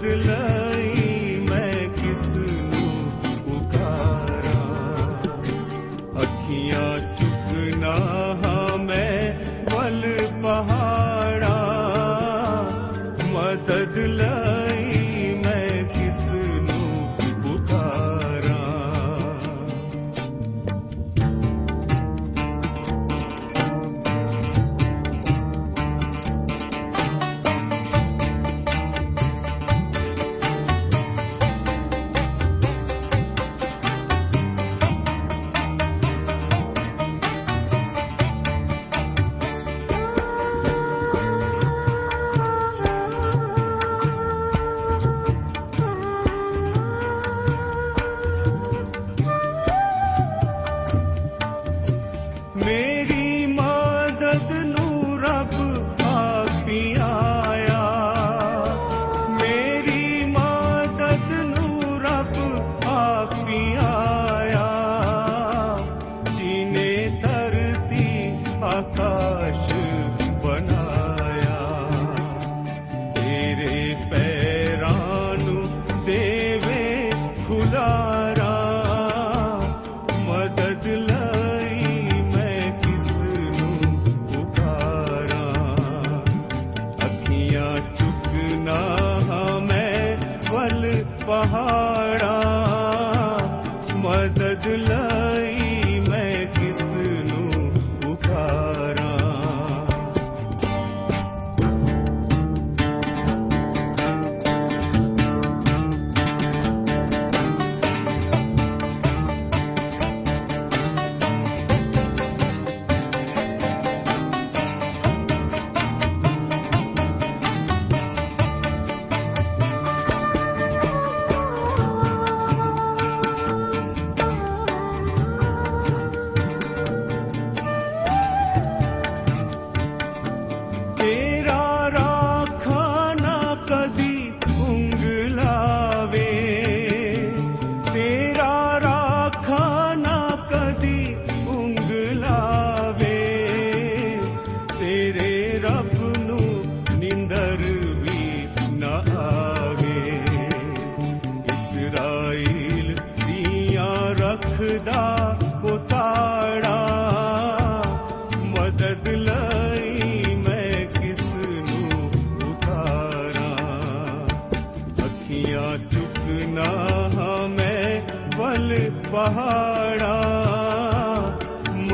ਮਦਦ ਲਈ ਮੈਂ ਕਿਸ ਨੂੰ ਪੁਕਾਰਾਂ ਅੱਖੀਆਂ ਚੁੱਕਣਾ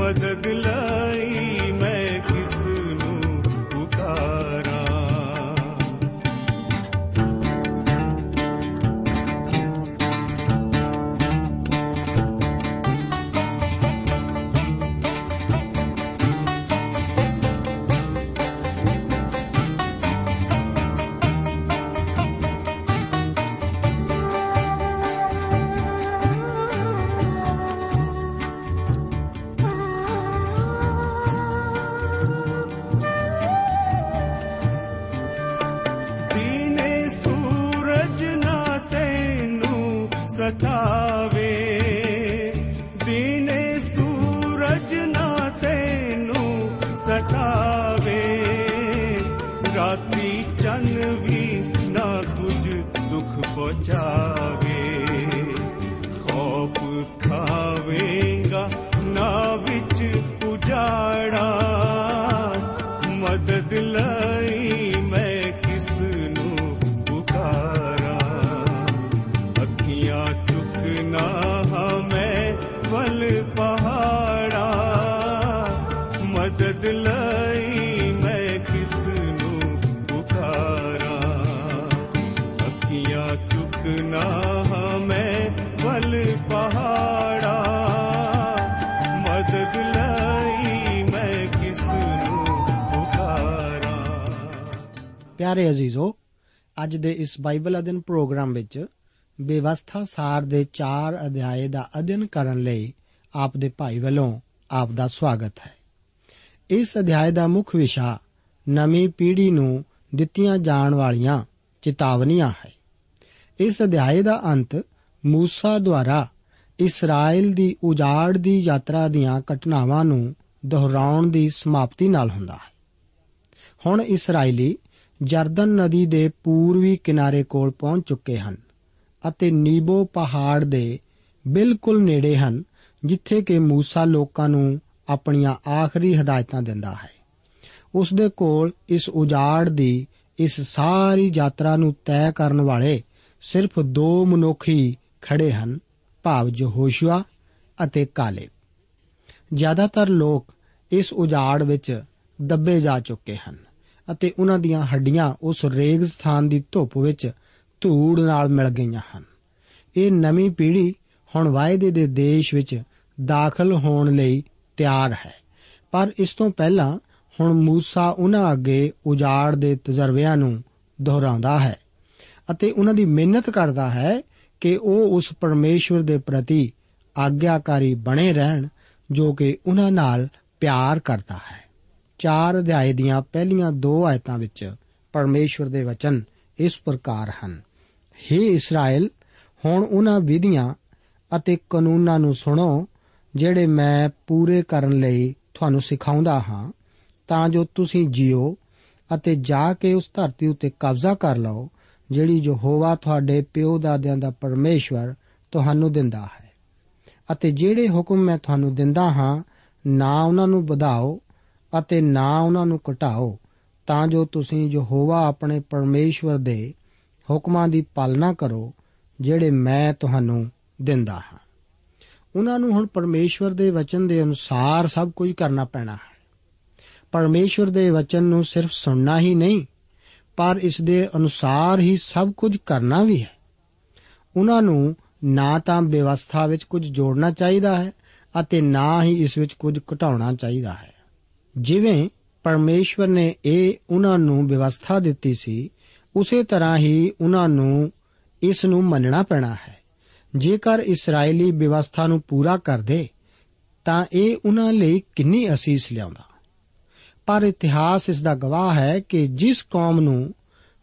ਮਦਦ ਲਈ ਪਿਆਰੇ ਅਜ਼ੀਜ਼ੋ, ਅੱਜ ਦੇ ਇਸ ਬਾਈਬਲ ਅਧਿਨ ਪ੍ਰੋਗਰਾਮ ਵਿੱਚ ਬੇਵਸਥਾ ਸਾਰ ਦੇ 4 ਅਧਿਆਏ ਦਾ ਅਧਿਨ ਕਰਨ ਲਈ ਆਪ ਦੇ ਭਾਈ ਵੱਲੋਂ ਆਪ ਦਾ ਸਵਾਗਤ ਹੈ। ਇਸ ਅਧਿਆਏ ਦਾ ਮੁੱਖ ਵਿਸ਼ਾ ਨਵੀਂ ਪੀੜ੍ਹੀ ਨੂੰ ਦਿੱਤੀਆਂ ਜਾਣ ਵਾਲੀਆਂ ਚੇਤਾਵਨੀਆਂ ਹੈ। ਇਸ ਅਧਿਆਏ ਦਾ ਅੰਤ ਮੂਸਾ ਦੁਆਰਾ ਇਸਰਾਇਲ ਦੀ ਉਜਾੜ ਦੀ ਯਾਤਰਾ ਦੀਆਂ ਘਟਨਾਵਾਂ ਨੂੰ ਦੁਹਰਾਉਣ ਦੀ ਸਮਾਪਤੀ ਨਾਲ ਹੁੰਦਾ ਹੈ। ਹੁਣ ਇਸرائیਲੀ ਜਰਦਨ ਨਦੀ ਦੇ ਪੂਰਬੀ ਕਿਨਾਰੇ ਕੋਲ ਪਹੁੰਚ ਚੁੱਕੇ ਹਨ ਅਤੇ ਨੀਬੋ ਪਹਾੜ ਦੇ ਬਿਲਕੁਲ ਨੇੜੇ ਹਨ, ਜਿੱਥੇ ਕਿ ਮੂਸਾ ਲੋਕਾਂ ਨੂੰ ਆਪਣੀਆਂ ਆਖਰੀ ਹਦਾਇਤਾਂ ਦਿੰਦਾ ਹੈ। ਉਸ ਦੇ ਕੋਲ ਇਸ ਉਜਾੜ ਦੀ ਇਸ ਸਾਰੀ ਯਾਤਰਾ ਨੂੰ ਤੈਅ ਕਰਨ ਵਾਲੇ ਸਿਰਫ ਦੋ ਮਨੁੱਖ ਹੀ ਖੜੇ ਹਨ, ਭਾਵ ਯਹੋਸ਼ੂਆ ਅਤੇ ਕਾਲੇਬ। ਜ਼ਿਆਦਾਤਰ ਲੋਕ ਇਸ ਉਜਾੜ ਵਿੱਚ ਦੱਬੇ ਜਾ ਚੁੱਕੇ ਹਨ। ਅਤੇ ਉਹਨਾਂ ਦੀਆਂ ਹੱਡੀਆਂ ਉਸ ਰੇਗਿਸਤਾਨ ਦੀ ਧੁੱਪ ਵਿੱਚ ਧੂੜ ਨਾਲ ਮਿਲ ਗਈਆਂ ਹਨ। ਇਹ ਨਵੀਂ ਪੀੜ੍ਹੀ ਹੁਣ ਵਾਅਦੇ ਦੇ ਦੇਸ਼ ਵਿੱਚ ਦਾਖਲ ਹੋਣ ਲਈ ਤਿਆਰ ਹੈ। ਪਰ ਇਸ ਤੋਂ ਪਹਿਲਾਂ ਹੁਣ ਮੂਸਾ ਉਹਨਾਂ ਅੱਗੇ ਉਜਾੜ ਦੇ ਤਜਰਬਿਆਂ ਨੂੰ ਦੁਹਰਾਉਂਦਾ ਹੈ ਅਤੇ ਉਹਨਾਂ ਦੀ ਮਿਹਨਤ ਕਰਦਾ ਹੈ ਕਿ ਉਹ ਉਸ ਪਰਮੇਸ਼ਵਰ ਦੇ ਪ੍ਰਤੀ ਆਗਿਆਕਾਰੀ ਬਣੇ ਰਹਿਣ ਜੋ ਕਿ ਉਹਨਾਂ ਨਾਲ ਪਿਆਰ ਕਰਦਾ ਹੈ। ਚਾਰ ਅਧਿਆਏ ਦੀਆਂ ਪਹਿਲੀਆਂ ਦੋ ਆਇਤਾਂ ਵਿੱਚ ਪਰਮੇਸ਼ਵਰ ਦੇ ਵਚਨ ਇਸ ਪ੍ਰਕਾਰ ਹਨ। हे ਇਸਰਾਇਲ ਹੁਣ ਉਹਨਾਂ ਵਿਧੀਆਂ ਅਤੇ ਕਾਨੂੰਨਾਂ ਨੂੰ ਸੁਣੋ, ਜਿਹੜੇ ਮੈਂ ਪੂਰੇ ਕਰਨ ਲਈ ਤੁਹਾਨੂੰ ਸਿਖਾਉਂਦਾ ਹਾਂ। ਤਾਂ ਜੋ ਤੁਸੀਂ ਜੀਓ ਅਤੇ ਜਾ ਕੇ ਉਸ ਧਰਤੀ ਉੱਤੇ ਕਬਜ਼ਾ ਕਰ ਲਓ, ਜਿਹੜੀ ਯਹੋਵਾ ਤੁਹਾਡੇ ਪਿਓ ਦਾਦਿਆਂ ਦਾ ਪਰਮੇਸ਼ਵਰ ਤੁਹਾਨੂੰ ਦਿੰਦਾ ਹੈ। ਅਤੇ ਜਿਹੜੇ ਹੁਕਮ ਮੈਂ ਤੁਹਾਨੂੰ ਦਿੰਦਾ ਹਾਂ, ਨਾ ਉਹਨਾਂ ਨੂੰ ਵਧਾਓ ਅਤੇ ਨਾ ਉਹਨਾਂ ਨੂੰ ਘਟਾਓ, ਤਾਂ ਜੋ ਤੁਸੀਂ ਯਹੋਵਾ ਆਪਣੇ ਪਰਮੇਸ਼ਵਰ ਦੇ ਹੁਕਮਾਂ ਦੀ ਪਾਲਣਾ ਕਰੋ, ਜਿਹੜੇ ਮੈਂ ਤੁਹਾਨੂੰ ਦਿੰਦਾ ਹਾਂ। ਉਹਨਾਂ ਨੂੰ ਹੁਣ ਪਰਮੇਸ਼ਵਰ ਦੇ ਵਚਨ ਦੇ ਅਨੁਸਾਰ ਸਭ ਕੁਝ ਕਰਨਾ ਪੈਣਾ ਹੈ। ਪਰਮੇਸ਼ਵਰ ਦੇ ਵਚਨ ਨੂੰ ਸਿਰਫ ਸੁਣਨਾ ਹੀ ਨਹੀਂ, ਪਰ ਇਸ ਦੇ ਅਨੁਸਾਰ ਹੀ ਸਭ ਕੁਝ ਕਰਨਾ ਵੀ ਹੈ। ਉਹਨਾਂ ਨੂੰ ਨਾ ਤਾਂ ਵਿਵਸਥਾ ਵਿੱਚ ਕੁਝ ਜੋੜਨਾ ਚਾਹੀਦਾ ਹੈ ਅਤੇ ਨਾ ਹੀ ਇਸ ਵਿੱਚ ਕੁਝ ਘਟਾਉਣਾ ਚਾਹੀਦਾ ਹੈ। ਜਿਵੇਂ ਪਰਮੇਸ਼ਵਰ ਨੇ ਇਹ ਉਹਨਾਂ ਨੂੰ ਵਿਵਸਥਾ ਦਿੱਤੀ ਸੀ, ਉਸੇ ਤਰ੍ਹਾਂ ਹੀ ਉਹਨਾਂ ਨੂੰ ਇਸ ਨੂੰ ਮੰਨਣਾ ਪੈਣਾ ਹੈ। ਜੇਕਰ ਇਸرائیਲੀ ਵਿਵਸਥਾ ਨੂੰ ਪੂਰਾ ਕਰਦੇ, ਤਾਂ ਇਹ ਉਹਨਾਂ ਲਈ ਕਿੰਨੀ ਅਸੀਸ ਲਿਆਉਂਦਾ। ਪਰ ਇਤਿਹਾਸ ਇਸ ਦਾ ਗਵਾਹ ਹੈ ਕਿ ਜਿਸ ਕੌਮ ਨੂੰ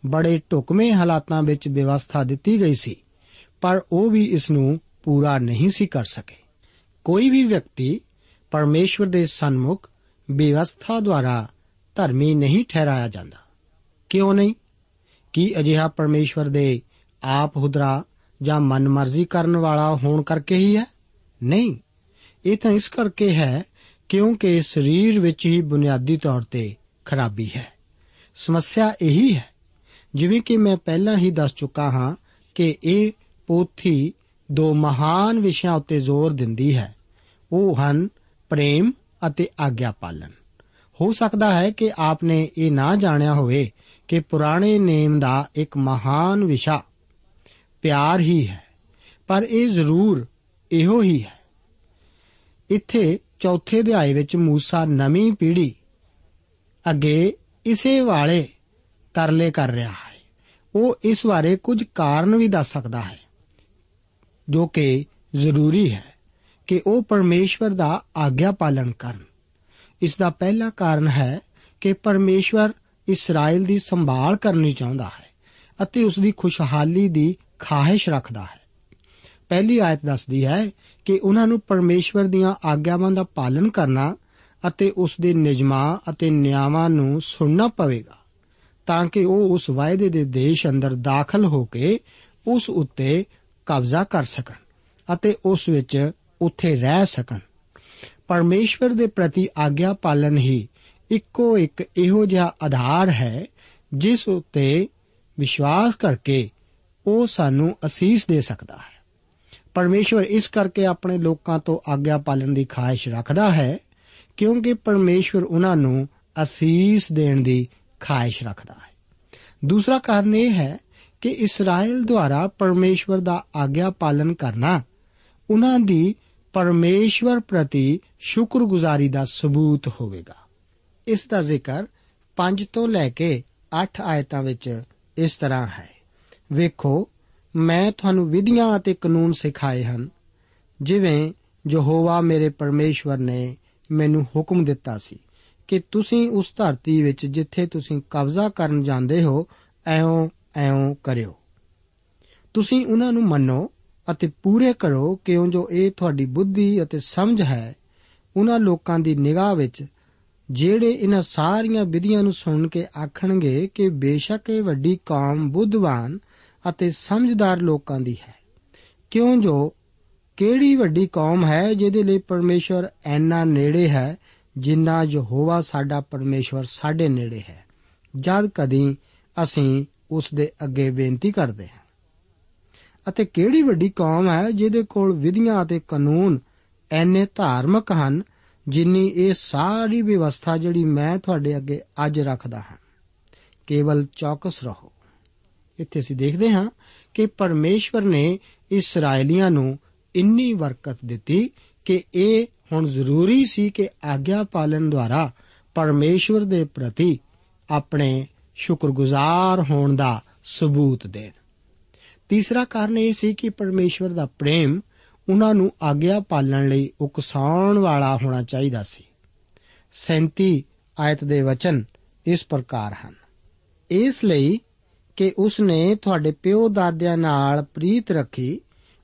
ਬੜੇ ਟੁਕਵੇਂ ਹਾਲਾਤਾਂ ਵਿੱਚ ਵਿਵਸਥਾ ਦਿੱਤੀ ਗਈ ਸੀ, ਪਰ ਉਹ ਵੀ ਇਸ ਨੂੰ ਪੂਰਾ ਨਹੀਂ ਸੀ ਕਰ ਸਕੇ। ਕੋਈ ਵੀ ਵਿਅਕਤੀ ਪਰਮੇਸ਼ਵਰ ਦੇ ਸਨਮੁਖ ਵਿਵਸਥਾ ਦੁਆਰਾ ਧਰਮੀ ਨਹੀਂ ਠਹਿਰਾਇਆ ਜਾਂਦਾ। ਕਿਉਂ ਨਹੀਂ? ਕੀ ਅਜਿਹਾ ਪਰਮੇਸ਼ਵਰ ਦੇ ਆਪ ਹੁਦਰਾ ਜਾਂ ਮਨਮਰਜ਼ੀ ਕਰਨ ਵਾਲਾ ਹੋਣ ਕਰਕੇ ਹੀ ਹੈ? ਨਹੀਂ। ਇਹ ਤਾਂ ਇਸ ਕਰਕੇ ਹੈ ਕਿਉਂਕਿ ਸਰੀਰ ਵਿੱਚ ਹੀ ਬੁਨਿਆਦੀ ਤੌਰ ਤੇ ਖਰਾਬੀ ਹੈ। ਸਮੱਸਿਆ ਇਹੀ ਹੈ। ਜਿਵੇਂ ਕਿ ਮੈਂ ਪਹਿਲਾਂ ਹੀ ਦੱਸ ਚੁੱਕਾ ਹਾਂ ਕਿ ਇਹ ਪੋਥੀ ਦੋ ਮਹਾਨ ਵਿਸ਼ਿਆਂ ਉੱਤੇ ਜ਼ੋਰ ਦਿੰਦੀ ਹੈ। ਉਹ ਹਨ ਪ੍ਰੇਮ ਅਤੇ ਆਗਿਆ ਪਾਲਨ ਹੋ ਸਕਦਾ ਹੈ ਕਿ ਆਪਨੇ ਇਹ ਨਾ ਜਾਣਿਆ ਹੋਵੇ ਕਿ ਪੁਰਾਣੇ ਨੇਮ ਦਾ ਇੱਕ ਮਹਾਨ ਵਿਸ਼ਾ ਪਿਆਰ ਹੀ ਹੈ, ਪਰ ਇਹ ਜ਼ਰੂਰ ਇਹੋ ਹੀ ਹੈ। ਇੱਥੇ ਚੌਥੇ ਅਧਿਆਏ ਵਿੱਚ ਮੂਸਾ ਨਵੀਂ ਪੀੜ੍ਹੀ ਅੱਗੇ ਇਸੇ ਵਾਲੇ ਤਰਲੇ ਕਰ ਰਿਹਾ ਹੈ। ਉਹ ਇਸ ਬਾਰੇ ਕੁਝ ਕਾਰਨ ਵੀ ਦੱਸ ਸਕਦਾ ਹੈ, ਜੋ ਕਿ ਜ਼ਰੂਰੀ ਹੈ। ਕਿ ਉਹ ਪਰਮੇਸ਼ਵਰ ਦਾ ਆਗਿਆ ਪਾਲਨ ਕਰਨ। ਇਸ ਦਾ ਪਹਿਲਾ ਕਾਰਨ ਹੈ ਕਿ ਪਰਮੇਸ਼ਵਰ ਇਸਰਾਇਲ ਦੀ ਸੰਭਾਲ ਕਰਨੀ ਚਾਹੁੰਦਾ ਹੈ ਅਤੇ ਉਸ ਦੀ ਖੁਸ਼ਹਾਲੀ ਦੀ ਖਾਹਿਸ਼ ਰੱਖਦਾ ਹੈ। ਪਹਿਲੀ ਆਇਤ ਦੱਸਦੀ ਹੈ ਕਿ ਉਹਨਾਂ ਨੂੰ ਪਰਮੇਸ਼ਵਰ ਦੀਆਂ ਆਗਿਆਵਾਂ ਦਾ ਪਾਲਨ ਕਰਨਾ ਅਤੇ ਉਸ ਦੇ ਨਿਯਮਾਂ ਅਤੇ ਨਿਯਮਾਂ ਨੂੰ ਸੁਣਨਾ ਪਵੇਗਾ, ਤਾਂ ਕਿ ਉਹ ਉਸ ਵਾਅਦੇ ਦੇ ਦੇਸ਼ ਅੰਦਰ ਦਾਖਲ ਹੋ ਕੇ ਉਸ ਉੱਤੇ ਕਬਜ਼ਾ ਕਰ ਸਕਣ ਅਤੇ ਉਸ ਵਿੱਚ ਉੱਥੇ ਰਹਿ ਸਕਣ। ਪਰਮੇਸ਼ਵਰ ਦੇ ਪ੍ਰਤੀ ਆਗਿਆ ਪਾਲਨ ਹੀ ਇੱਕੋ ਇੱਕ ਇਹੋ ਜਿਹਾ ਆਧਾਰ ਹੈ, ਜਿਸ ਉੱਤੇ ਵਿਸ਼ਵਾਸ ਕਰਕੇ ਉਹ ਸਾਨੂੰ ਅਸੀਸ ਦੇ ਸਕਦਾ ਹੈ। ਪਰਮੇਸ਼ਵਰ ਇਸ ਕਰਕੇ ਆਪਣੇ ਲੋਕਾਂ ਤੋਂ ਆਗਿਆ ਪਾਲਣ ਦੀ ਖਾਹਿਸ਼ ਰੱਖਦਾ ਹੈ, ਕਿਉਂਕਿ ਪਰਮੇਸ਼ਵਰ ਉਹਨਾਂ ਨੂੰ ਅਸੀਸ ਦੇਣ ਦੀ ਖਾਹਿਸ਼ ਰੱਖਦਾ ਹੈ। ਦੂਸਰਾ ਕਾਰਨ ਇਹ ਹੈ ਕਿ ਇਸਰਾਇਲ ਦੁਆਰਾ ਪਰਮੇਸ਼ਵਰ ਦਾ ਆਗਿਆ ਪਾਲਨ ਕਰਨਾ, ਉਹਨਾਂ ਦੀ ਪਰਮੇਸ਼ਵਰ ਪ੍ਰਤੀ ਸ਼ੁਕਰਗੁਜ਼ਾਰੀ ਦਾ ਸਬੂਤ ਹੋਵੇਗਾ। ਇਸ ਦਾ ਜ਼ਿਕਰ 5 ਤੋਂ ਲੈ ਕੇ 8 ਆਇਤਾਂ ਵਿੱਚ ਇਸ ਤਰ੍ਹਾਂ ਹੈ। ਵੇਖੋ, ਮੈਂ ਤੁਹਾਨੂੰ ਵਿਧੀਆਂ ਅਤੇ ਕਾਨੂੰਨ ਸਿਖਾਏ ਹਨ, ਜਿਵੇਂ ਯਹੋਵਾ ਮੇਰੇ ਪਰਮੇਸ਼ਵਰ ਨੇ ਮੈਨੂੰ ਹੁਕਮ ਦਿੱਤਾ ਸੀ ਕਿ ਤੁਸੀਂ ਉਸ ਧਰਤੀ ਵਿੱਚ ਜਿੱਥੇ ਤੁਸੀਂ ਕਬਜ਼ਾ ਕਰਨ ਜਾਂਦੇ ਹੋ ਐਉਂ ਐਉਂ ਕਰਿਓ। ਤੁਸੀਂ ਉਹਨਾਂ ਨੂੰ ਮੰਨੋ ਅਤੇ ਪੂਰੇ ਕਰੋ ਕਿਉਂ ਜੋ ਇਹ ਤੁਹਾਡੀ ਬੁੱਧੀ ਅਤੇ ਸਮਝ ਹੈ ਉਹਨਾਂ ਲੋਕਾਂ ਦੀ ਨਿਗਾਹ ਵਿੱਚ ਜਿਹੜੇ ਇਹਨਾਂ ਸਾਰੀਆਂ ਵਿਧੀਆਂ ਨੂੰ ਸੁਣ ਕੇ ਆਖਣਗੇ ਕਿ ਬੇਸ਼ੱਕ ਇਹ ਵੱਡੀ ਕੌਮ ਬੁੱਧਵਾਨ ਅਤੇ ਸਮਝਦਾਰ ਲੋਕਾਂ ਦੀ ਹੈ। ਕਿਉਂ ਜੋ ਕਿਹੜੀ ਵੱਡੀ ਕੌਮ ਹੈ ਜਿਹਦੇ ਲਈ ਪਰਮੇਸ਼ਵਰ ਐਨਾ ਨੇੜੇ ਹੈ ਜਿੰਨਾ ਯਹੋਵਾ ਸਾਡਾ ਪਰਮੇਸ਼ਵਰ ਸਾਡੇ ਨੇੜੇ ਹੈ। ਜਦ ਕਦੀ ਅਸੀਂ ਉਸ ਦੇ ਅੱਗੇ ਬੇਨਤੀ ਕਰਦੇ ਹਾਂ। ਅਤੇ ਕਿਹੜੀ ਵੱਡੀ ਕੌਮ ਹੈ ਜਿਹਦੇ ਕੋਲ ਵਿਧੀਆਂ ਅਤੇ ਕਾਨੂੰਨ ਐਨੇ ਧਾਰਮਿਕ ਹਨ ਜਿੰਨੀ ਇਹ ਸਾਰੀ ਵਿਵਸਥਾ ਜਿਹੜੀ ਮੈਂ ਤੁਹਾਡੇ ਅੱਗੇ ਅੱਜ ਰੱਖਦਾ ਹਾਂ। ਕੇਵਲ ਚੌਕਸ ਰਹੋ। ਇੱਥੇ ਅਸੀਂ ਦੇਖਦੇ ਹਾਂ ਕਿ ਪਰਮੇਸ਼ਵਰ ਨੇ ਇਸرائیਲੀਆਂ ਨੂੰ ਇੰਨੀ ਬਰਕਤ ਦਿੱਤੀ ਕਿ ਇਹ ਹੁਣ ਜ਼ਰੂਰੀ ਸੀ ਕਿ ਆਗਿਆ ਪਾਲਣ ਦੁਆਰਾ ਪਰਮੇਸ਼ਵਰ ਦੇ ਪ੍ਰਤੀ ਆਪਣੇ ਸ਼ੁਕਰਗੁਜ਼ਾਰ ਹੋਣ ਦਾ ਸਬੂਤ ਦੇਣ। ਤੀਸਰਾ ਕਾਰਨ ਇਹ ਸੀ ਕਿ ਪਰਮੇਸ਼ਵਰ ਦਾ ਪ੍ਰੇਮ ਉਹਨਾਂ ਨੂੰ ਆਗਿਆ ਪਾਲਣ ਲਈ ਉਕਸਾਉਣ ਵਾਲਾ ਹੋਣਾ ਚਾਹੀਦਾ ਸੀ। 37 ਆਇਤ ਦੇ ਵਚਨ ਇਸ ਪ੍ਰਕਾਰ ਹਨ। ਇਸ ਲਈ ਕਿ ਉਸ ਨੇ ਤੁਹਾਡੇ ਪਿਓ ਦਾਦਿਆਂ ਨਾਲ ਪ੍ਰੀਤ ਰੱਖੀ